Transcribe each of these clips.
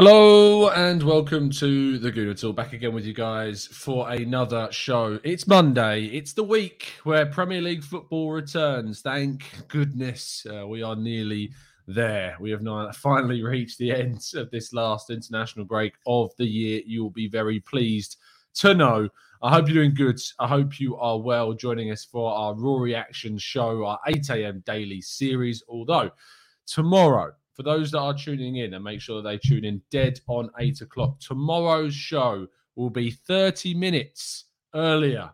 Hello and welcome to the Gooner Talk. Back again with you guys for another show. It's Monday. It's the week where Premier League football returns. Thank goodness uh, we are nearly there. We have now finally reached the end of this last international break of the year. You will be very pleased to know. I hope you're doing good. I hope you are well joining us for our Raw Reaction show, our 8 a.m. daily series. Although tomorrow, for those that are tuning in and make sure that they tune in dead on eight o'clock. Tomorrow's show will be 30 minutes earlier,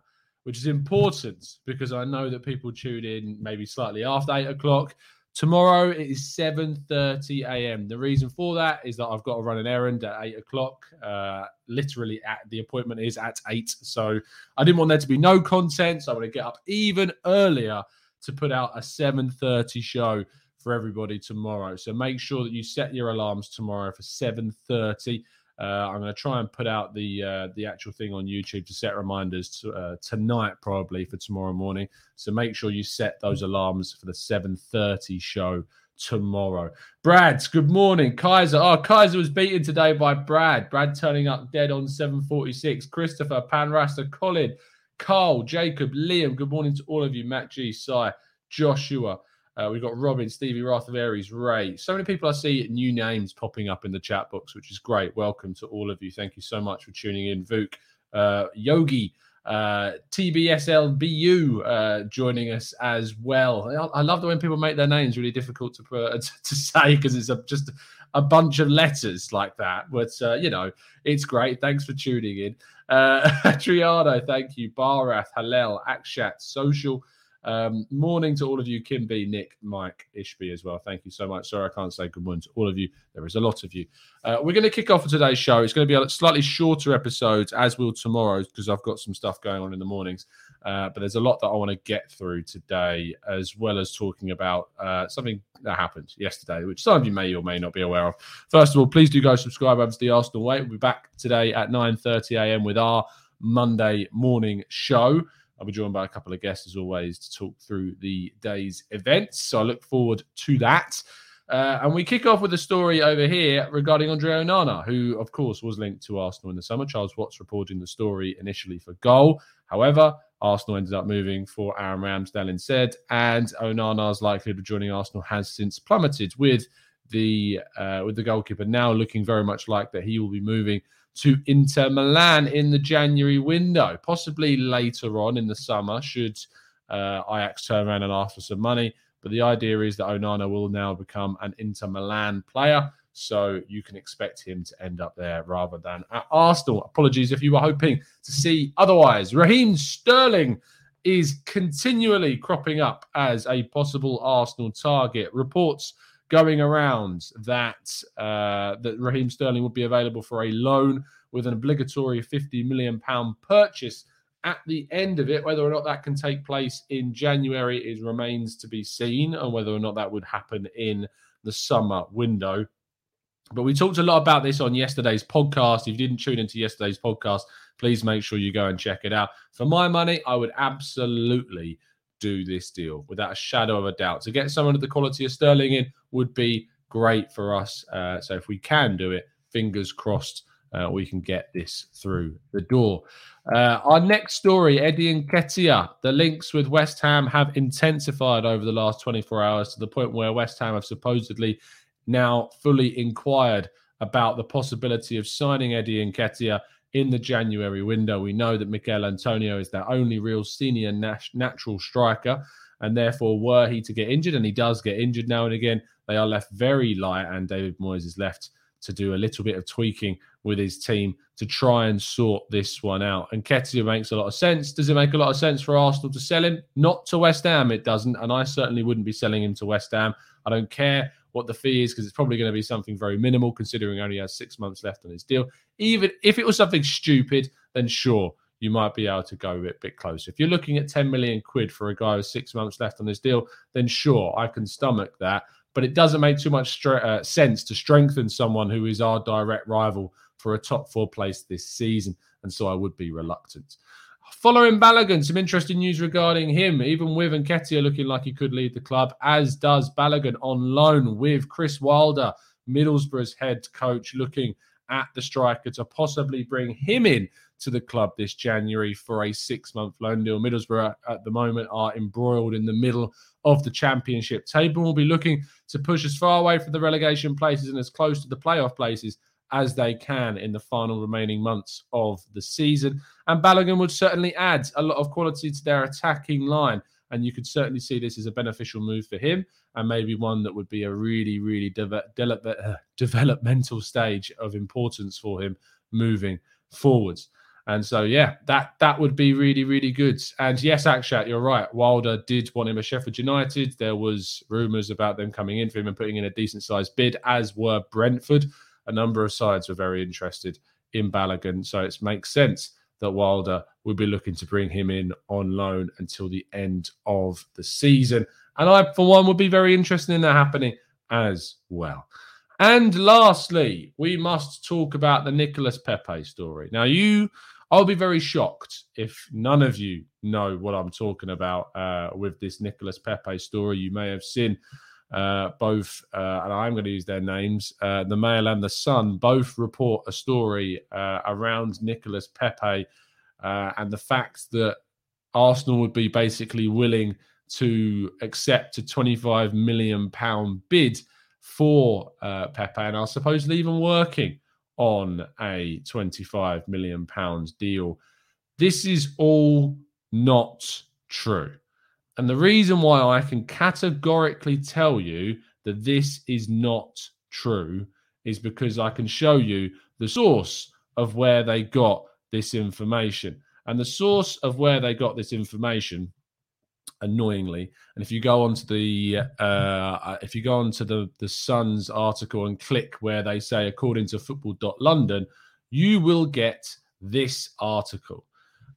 which is important because I know that people tune in maybe slightly after eight o'clock. Tomorrow it is 7:30 a.m. The reason for that is that I've got to run an errand at eight o'clock. Uh, literally, at the appointment is at eight, so I didn't want there to be no content. So I want to get up even earlier to put out a 7:30 show for everybody tomorrow. So make sure that you set your alarms tomorrow for 7:30. Uh, I'm going to try and put out the uh, the actual thing on YouTube to set reminders to, uh, tonight, probably for tomorrow morning. So make sure you set those alarms for the 7:30 show tomorrow. Brad, good morning. Kaiser. Oh, Kaiser was beaten today by Brad. Brad turning up dead on 7:46. Christopher, Panrasta, Colin, Carl, Jacob, Liam. Good morning to all of you. Matt G, Sai, Joshua. Uh, we've got Robin, Stevie Aries, Ray. So many people I see new names popping up in the chat box, which is great. Welcome to all of you. Thank you so much for tuning in. Vuk, uh, Yogi, uh, TBSLBU uh, joining us as well. I, love the when people make their names really difficult to uh, to say because it's a, just a bunch of letters like that. But uh, you know, it's great. Thanks for tuning in. Uh, Triado, thank you. Barath, Halel, Akshat, Social. Um, morning to all of you, Kim B, Nick, Mike, Ishby as well. Thank you so much. Sorry, I can't say good morning to all of you. There is a lot of you. Uh, we're going to kick off for today's show. It's going to be a slightly shorter episode, as will tomorrow's, because I've got some stuff going on in the mornings. Uh, but there's a lot that I want to get through today, as well as talking about uh, something that happened yesterday, which some of you may or may not be aware of. First of all, please do go subscribe over to the Arsenal Way. We'll be back today at 9:30 a.m. with our Monday morning show. I'll be joined by a couple of guests as always to talk through the day's events. So I look forward to that. Uh, and we kick off with a story over here regarding Andre Onana, who, of course, was linked to Arsenal in the summer. Charles Watts reporting the story initially for goal. However, Arsenal ended up moving for Aaron Ramsdale instead, and Onana's likelihood of joining Arsenal has since plummeted with the uh, with the goalkeeper now looking very much like that he will be moving to Inter Milan in the January window, possibly later on in the summer, should uh, Ajax turn around and ask for some money. But the idea is that Onana will now become an Inter Milan player. So you can expect him to end up there rather than at Arsenal. Apologies if you were hoping to see otherwise. Raheem Sterling is continually cropping up as a possible Arsenal target. Reports going around that uh, that Raheem Sterling would be available for a loan with an obligatory 50 million pound purchase at the end of it. Whether or not that can take place in January is remains to be seen, and whether or not that would happen in the summer window. But we talked a lot about this on yesterday's podcast. If you didn't tune into yesterday's podcast, please make sure you go and check it out. For my money, I would absolutely do this deal without a shadow of a doubt. To get someone of the quality of Sterling in would be great for us. Uh, so if we can do it, fingers crossed, uh, we can get this through the door. Uh, our next story Eddie Nketiah. The links with West Ham have intensified over the last 24 hours to the point where West Ham have supposedly now fully inquired about the possibility of signing Eddie Nketiah in the January window. We know that Michail Antonio is their only real senior nat- natural striker, and therefore, were he to get injured, and he does get injured now and again, they are left very light, and David Moyes is left to do a little bit of tweaking with his team to try and sort this one out. And Nketiah makes a lot of sense. Does it make a lot of sense for Arsenal to sell him? Not to West Ham, it doesn't. And I certainly wouldn't be selling him to West Ham. I don't care what the fee is because it's probably going to be something very minimal considering only has six months left on his deal. Even if it was something stupid, then sure, you might be able to go a bit, bit closer. If you're looking at 10 million quid for a guy with six months left on his deal, then sure, I can stomach that. But it doesn't make too much stre- uh, sense to strengthen someone who is our direct rival for a top four place this season. And so I would be reluctant. Following Balogun, some interesting news regarding him. Even with Nketiah looking like he could lead the club, as does Balogun on loan with Chris Wilder, Middlesbrough's head coach, looking at the striker to possibly bring him in to the club this January for a six month loan deal. Middlesbrough at the moment are embroiled in the middle of the championship table. Will be looking to push as far away from the relegation places and as close to the playoff places as they can in the final remaining months of the season. And Balogun would certainly add a lot of quality to their attacking line. And you could certainly see this as a beneficial move for him and maybe one that would be a really, really de- de- uh, developmental stage of importance for him moving forwards. And so, yeah, that that would be really, really good. And yes, Akshat, you're right. Wilder did want him at Sheffield United. There was rumours about them coming in for him and putting in a decent sized bid, as were Brentford a number of sides were very interested in Balogun. So it makes sense that Wilder would be looking to bring him in on loan until the end of the season. And I, for one, would be very interested in that happening as well. And lastly, we must talk about the Nicolas Pepe story. Now, you, I'll be very shocked if none of you know what I'm talking about uh, with this Nicolas Pepe story. You may have seen uh, both, uh, and I'm going to use their names, uh, the Mail and the Sun, both report a story uh, around Nicolas Pepe uh, and the fact that Arsenal would be basically willing to accept a 25 million pound bid for Pepe, and are supposedly even working on a 25 million pounds deal. This is all not true. And the reason why I can categorically tell you that this is not true is because I can show you the source of where they got this information. And the source of where they got this information, annoyingly, and if you go onto the uh, if you go onto the the Sun's article and click where they say according to Football.London, you will get this article.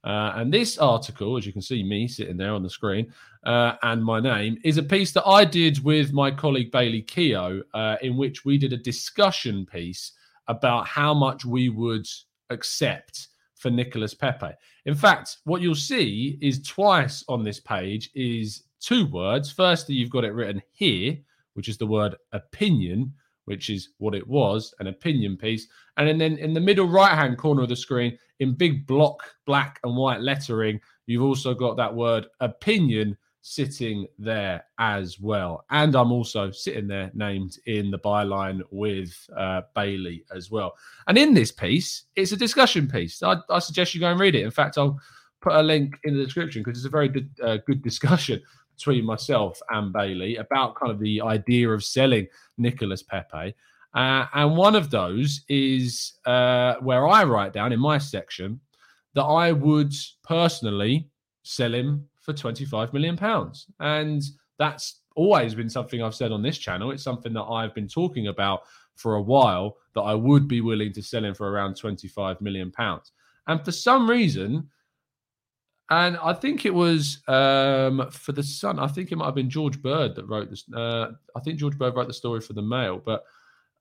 Uh, and this article, as you can see me sitting there on the screen, uh, and my name, is a piece that I did with my colleague Bailey Keogh, uh, in which we did a discussion piece about how much we would accept for Nicolas Pepe. In fact, what you'll see is twice on this page is two words. Firstly, you've got it written here, which is the word opinion, which is what it was, an opinion piece. And then in the middle right hand corner of the screen, in big block black and white lettering, you've also got that word opinion sitting there as well. And I'm also sitting there named in the byline with uh, Bailey as well. And in this piece, it's a discussion piece. I, I, suggest you go and read it. In fact, I'll put a link in the description because it's a very good, uh, good discussion between myself and Bailey about kind of the idea of selling Nicolas Pepe. Uh, and one of those is uh, where I write down in my section that I would personally sell him for 25 million pounds. And that's always been something I've said on this channel. It's something that I've been talking about for a while that I would be willing to sell him for around 25 million pounds. And for some reason, and I think it was um, for the Sun. I think it might have been George Bird that wrote this. Uh, I think George Bird wrote the story for the Mail. But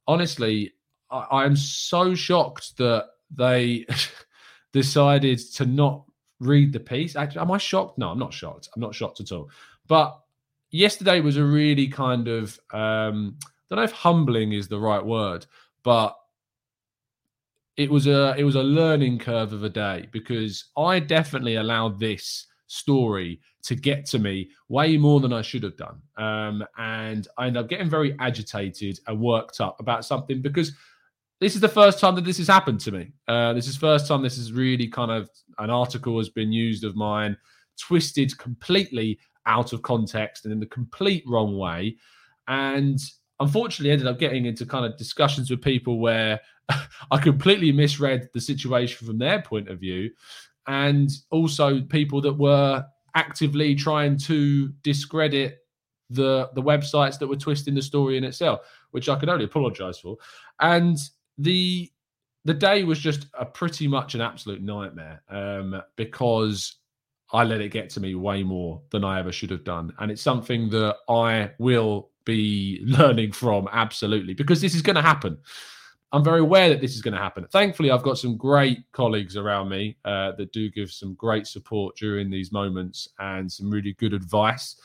honestly, I, I'm so shocked that they decided to not read the piece. Actually, am I shocked? No, I'm not shocked. I'm not shocked at all. But yesterday was a really kind of um, I don't know if humbling is the right word, but it was a it was a learning curve of a day because I definitely allowed this story to get to me way more than I should have done. Um, and I ended up getting very agitated and worked up about something because this is the first time that this has happened to me. Uh, this is first time this is really kind of an article has been used of mine, twisted completely out of context and in the complete wrong way. And unfortunately ended up getting into kind of discussions with people where I completely misread the situation from their point of view. And also people that were actively trying to discredit the the websites that were twisting the story in itself, which I can only apologize for. And the the day was just a pretty much an absolute nightmare um, because I let it get to me way more than I ever should have done, and it's something that I will be learning from absolutely because this is going to happen. I'm very aware that this is going to happen. Thankfully, I've got some great colleagues around me uh, that do give some great support during these moments and some really good advice.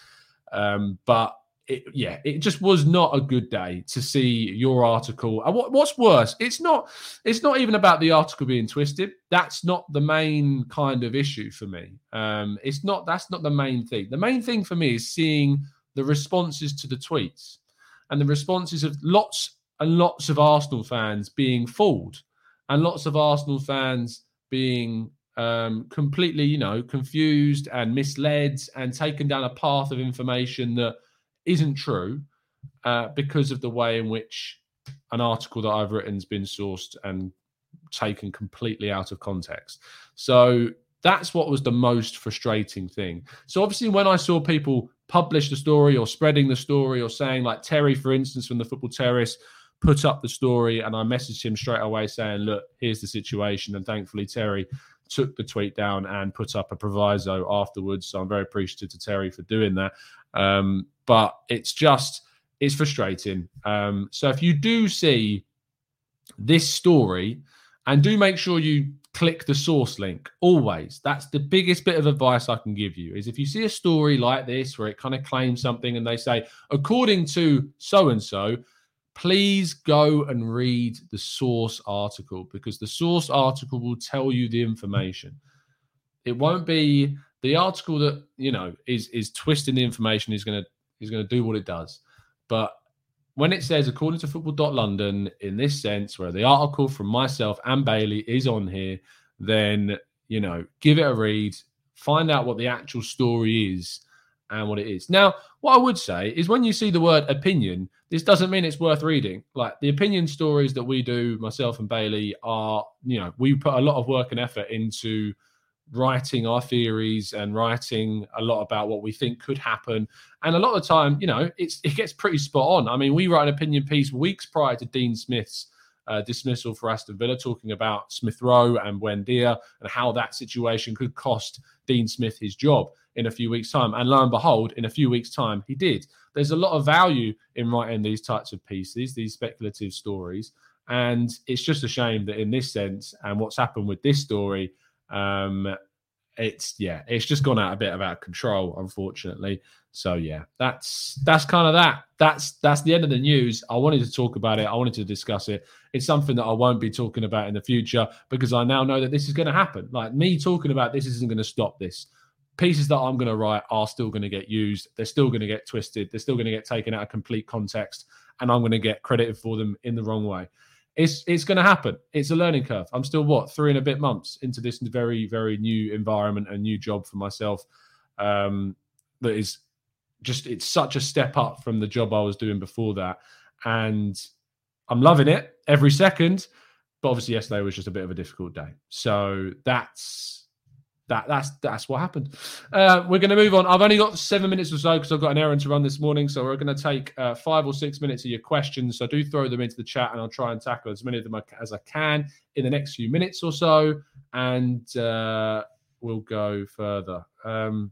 Um, but it, yeah, it just was not a good day to see your article. And what, what's worse, it's not. It's not even about the article being twisted. That's not the main kind of issue for me. Um, it's not. That's not the main thing. The main thing for me is seeing the responses to the tweets and the responses of lots and lots of Arsenal fans being fooled and lots of Arsenal fans being um, completely, you know, confused and misled and taken down a path of information that isn't true uh, because of the way in which an article that I've written has been sourced and taken completely out of context. So that's what was the most frustrating thing. So obviously, when I saw people publish the story or spreading the story or saying, like Terry, for instance, from the Football Terrace, put up the story and I messaged him straight away saying, look, here's the situation. And thankfully, Terry took the tweet down and put up a proviso afterwards. So I'm very appreciative to Terry for doing that. Um, but it's just, it's frustrating. Um, so if you do see this story, and do make sure you click the source link always that's the biggest bit of advice i can give you is if you see a story like this where it kind of claims something and they say according to so and so please go and read the source article because the source article will tell you the information. It won't be the article that you know is is twisting the information is going to is going to do what it does. But when it says according to football.london in this sense where the article from myself and Bailey is on here, then you know, give it a read, find out what the actual story is and what it is. Now, what I would say is when you see the word opinion, this doesn't mean it's worth reading. Like the opinion stories that we do, myself and Bailey, are, you know, we put a lot of work and effort into writing our theories and writing a lot about what we think could happen. And a lot of the time, you know, it's it gets pretty spot on. I mean, we write an opinion piece weeks prior to Dean Smith's uh, dismissal for Aston Villa, talking about Smith Rowe and Buendia and how that situation could cost Dean Smith his job in a few weeks' time. And lo and behold, in a few weeks' time, he did. There's a lot of value in writing these types of pieces, these speculative stories. And it's just a shame that in this sense, and what's happened with this story, um, it's yeah, it's just gone out a bit of out of control, unfortunately. So yeah, that's that's kind of that. That's that's the end of the news. I wanted to talk about it. I wanted to discuss it. It's something that I won't be talking about in the future because I now know that this is going to happen. Like me talking about this isn't going to stop this pieces that I'm going to write are still going to get used. They're still going to get twisted. They're still going to get taken out of complete context, and I'm going to get credited for them in the wrong way. It's it's going to happen. It's a learning curve. I'm still what three and a bit months into this very very new environment, a new job for myself. Um, that is just it's such a step up from the job I was doing before that, and I'm loving it every second. But obviously, yesterday was just a bit of a difficult day. So that's that that's that's what happened. Uh, we're going to move on. I've only got seven minutes or so because I've got an errand to run this morning. So we're going to take uh, five or six minutes of your questions. So do throw them into the chat, and I'll try and tackle as many of them as I can in the next few minutes or so, and uh, we'll go further. Um,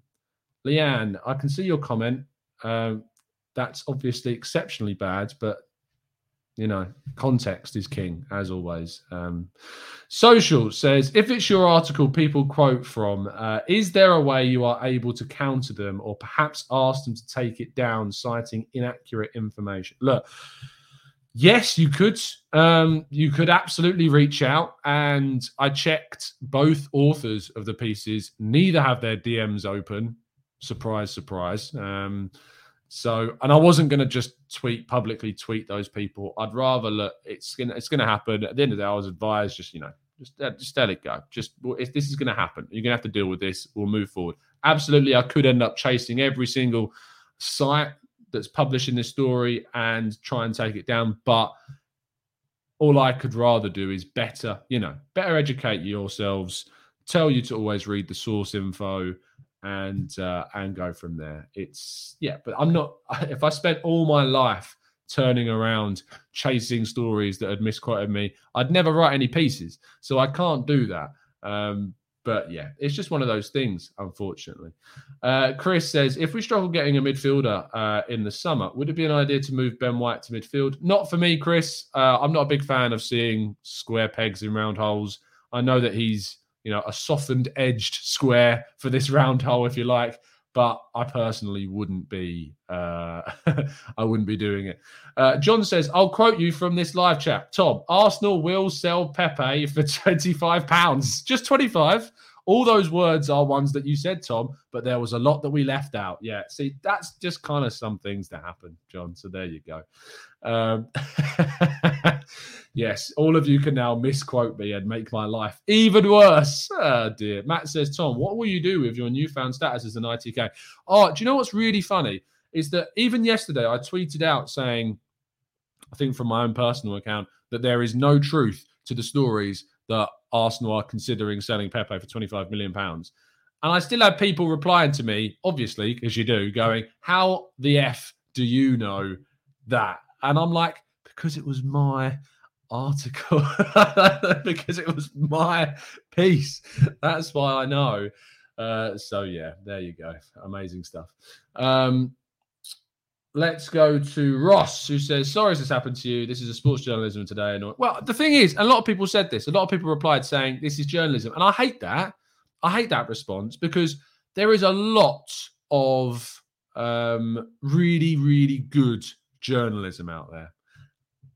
Leanne, I can see your comment. Um, that's obviously exceptionally bad, but you know, context is king as always. Um, Social says, if it's your article people quote from, uh, is there a way you are able to counter them or perhaps ask them to take it down, citing inaccurate information? Look, yes, you could. Um, you could absolutely reach out. And I checked both authors of the pieces, neither have their DMs open. Surprise, surprise. Um, so, and I wasn't going to just tweet publicly tweet those people. I'd rather look. It's gonna it's gonna happen. At the end of the day, I was advised just you know just uh, just let it go. Just if this is to happen, you're to have to deal with this. We'll move forward. Absolutely, I could end up chasing every single site that's publishing this story and try and take it down, but all I could rather do is better, you know, better educate yourselves. Tell you to always read the source info and uh, and go from there. It's yeah, but I'm not. If I spent all my life turning around chasing stories that had misquoted me, I'd never write any pieces. So I can't do that. Um, but yeah, it's just one of those things, unfortunately. Uh, Chris says, if we struggle getting a midfielder uh, in the summer, would it be an idea to move Ben White to midfield? Not for me, Chris. Uh, I'm not a big fan of seeing square pegs in round holes. I know that he's you know, a softened edged square for this round hole, if you like. But I personally wouldn't be, uh, I wouldn't be doing it. Uh, John says, "I'll quote you from this live chat." Tom, Arsenal will sell Pepe for twenty-five pounds, just twenty-five. All those words are ones that you said, Tom, but there was a lot that we left out. Yeah, see, that's just kind of some things that happen, John. So there you go. Um, yes, all of you can now misquote me and make my life even worse. Oh dear. Matt says, Tom, what will you do with your newfound status as an ITK? Oh, do you know what's really funny? Is that even yesterday I tweeted out saying, I think from my own personal account, that there is no truth to the stories that Arsenal are considering selling Pepe for 25 million pounds. And I still have people replying to me, obviously, as you do, going, How the F do you know that? And I'm like, Because it was my article, because it was my piece. That's why I know. Uh, so, yeah, there you go. Amazing stuff. Um, Let's go to Ross, who says, "Sorry, this happened to you. This is a sports journalism today." And well, the thing is, a lot of people said this. A lot of people replied saying, "This is journalism," and I hate that. I hate that response because there is a lot of um, really, really good journalism out there.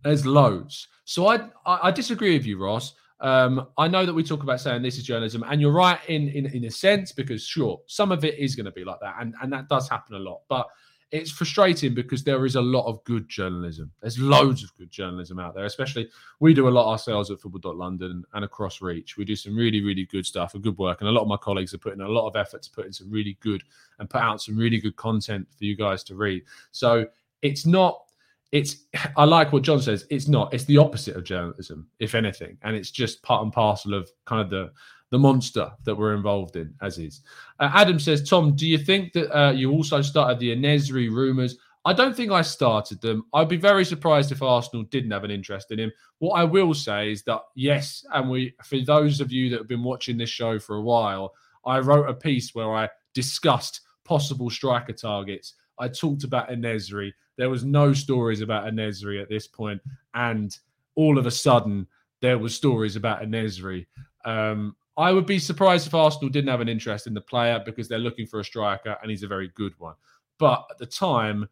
There's loads. So I, I, I disagree with you, Ross. Um, I know that we talk about saying this is journalism, and you're right in in, in a sense because sure, some of it is going to be like that, and and that does happen a lot, but it's frustrating because there is a lot of good journalism. There's loads of good journalism out there, especially we do a lot ourselves at football.london and across reach. We do some really, really good stuff and good work. And a lot of my colleagues are putting a lot of effort to put in some really good and put out some really good content for you guys to read. So it's not, it's, I like what John says. It's not, it's the opposite of journalism, if anything. And it's just part and parcel of kind of the, the monster that we're involved in, as is. Uh, Adam says, Tom, do you think that uh, you also started the En-Nesyri rumours? I don't think I started them. I'd be very surprised if Arsenal didn't have an interest in him. What I will say is that, yes, and we, for those of you that have been watching this show for a while, I wrote a piece where I discussed possible striker targets. I talked about En-Nesyri. There was no stories about En-Nesyri at this point, and all of a sudden there was stories about En-Nesyri. Um, I would be surprised if Arsenal didn't have an interest in the player because they're looking for a striker and he's a very good one. But at the time,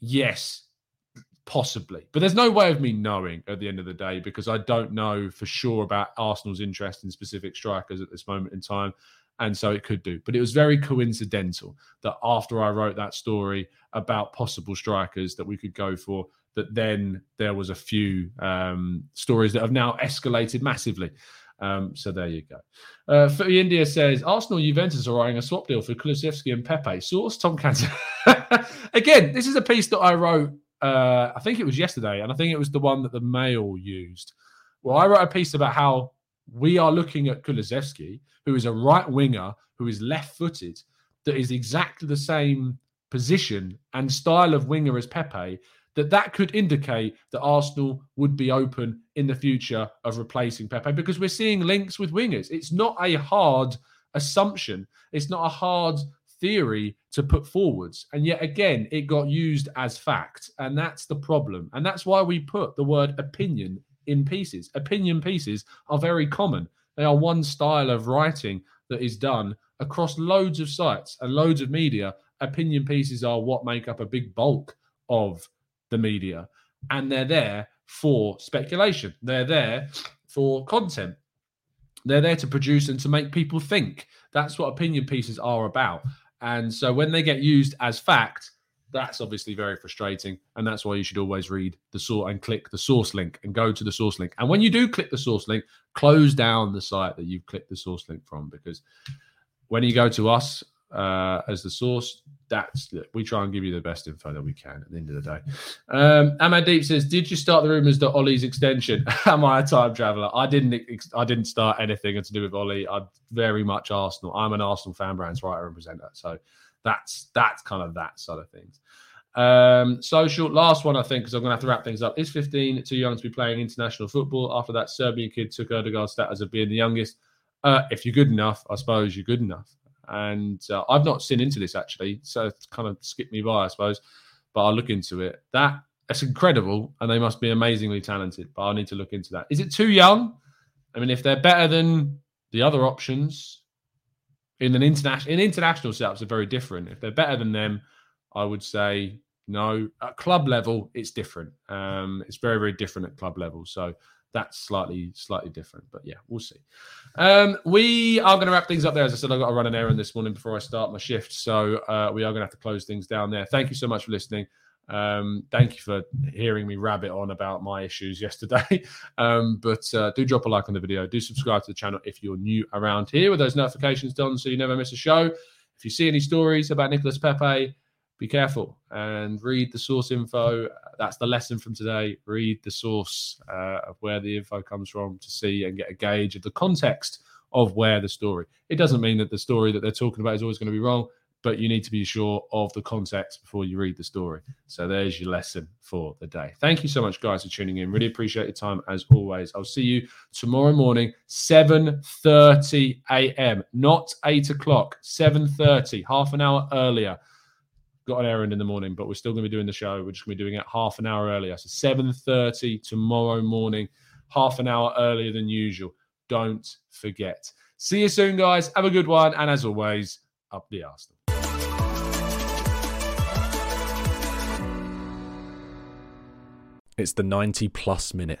yes, possibly. But there's no way of me knowing at the end of the day because I don't know for sure about Arsenal's interest in specific strikers at this moment in time. And so it could do. But it was very coincidental that after I wrote that story about possible strikers that we could go for, that then there was a few um, stories that have now escalated massively. Um, so there you go. Uh, for India says Arsenal Juventus are writing a swap deal for Kulusevski and Pepe. Source Tom Canton. Again, this is a piece that I wrote. Uh, I think it was yesterday, and I think it was the one that the Mail used. Well, I wrote a piece about how we are looking at Kulusevski, who is a right winger, who is left-footed, that is exactly the same position and style of winger as Pepe, that that could indicate that Arsenal would be open in the future of replacing Pepe because we're seeing links with wingers. It's not a hard assumption. It's not a hard theory to put forwards. And yet again, it got used as fact. And that's the problem. And that's why we put the word opinion in pieces. Opinion pieces are very common. They are one style of writing that is done across loads of sites and loads of media. Opinion pieces are what make up a big bulk of the media. And they're there for speculation, they're there for content. They're there to produce and to make people think. That's what opinion pieces are about. And so when they get used as fact, that's obviously very frustrating. And that's why you should always read the source and click the source link and go to the source link. And when you do click the source link, close down the site that you've clicked the source link from because when you go to us uh, as the source, that's we try and give you the best info that we can at the end of the day. Um, Amadeep says, "Did you start the rumors that Ollie's extension? Am I a time traveler? I didn't. I didn't start anything to do with Ollie. I'm very much Arsenal. I'm an Arsenal fan, brands writer and presenter. So that's that's kind of that side of things. Um, social last one, I think, because I'm going to have to wrap things up. Is 15 too young to be playing international football? After that Serbian kid took Odegaard's status of being the youngest. Uh, if you're good enough, I suppose you're good enough. And uh, I've not seen into this actually, so it's kind of skipped me by, I suppose. But I'll look into it. That that's incredible, and they must be amazingly talented. But I'll need to look into that. Is it too young? I mean, if they're better than the other options in an international in international setups are very different. If they're better than them, I would say no. At club level, it's different. Um, it's very very different at club level. So that's slightly slightly different. But yeah, we'll see. Um, we are going to wrap things up there. As I said, I've got to run an errand this morning before I start my shift, so uh, we are going to have to close things down there. Thank you so much for listening. Um, thank you for hearing me rabbit on about my issues yesterday. um, but uh, do drop a like on the video. Do subscribe to the channel if you're new around here with those notifications done so you never miss a show. If you see any stories about Nicholas Pepe, be careful and read the source info. That's the lesson from today. Read the source uh, of where the info comes from to see and get a gauge of the context of where the story. It doesn't mean that the story that they're talking about is always going to be wrong, but you need to be sure of the context before you read the story. So there's your lesson for the day. Thank you so much, guys, for tuning in. Really appreciate your time as always. I'll see you tomorrow morning, 7:30 a.m. Not eight o'clock, 7:30, half an hour earlier got an errand in the morning, but we're still going to be doing the show. We're just going to be doing it half an hour earlier. So 7.30 tomorrow morning, half an hour earlier than usual. Don't forget. See you soon, guys. Have a good one. And as always, up the Arsenal. It's the 90 plus minute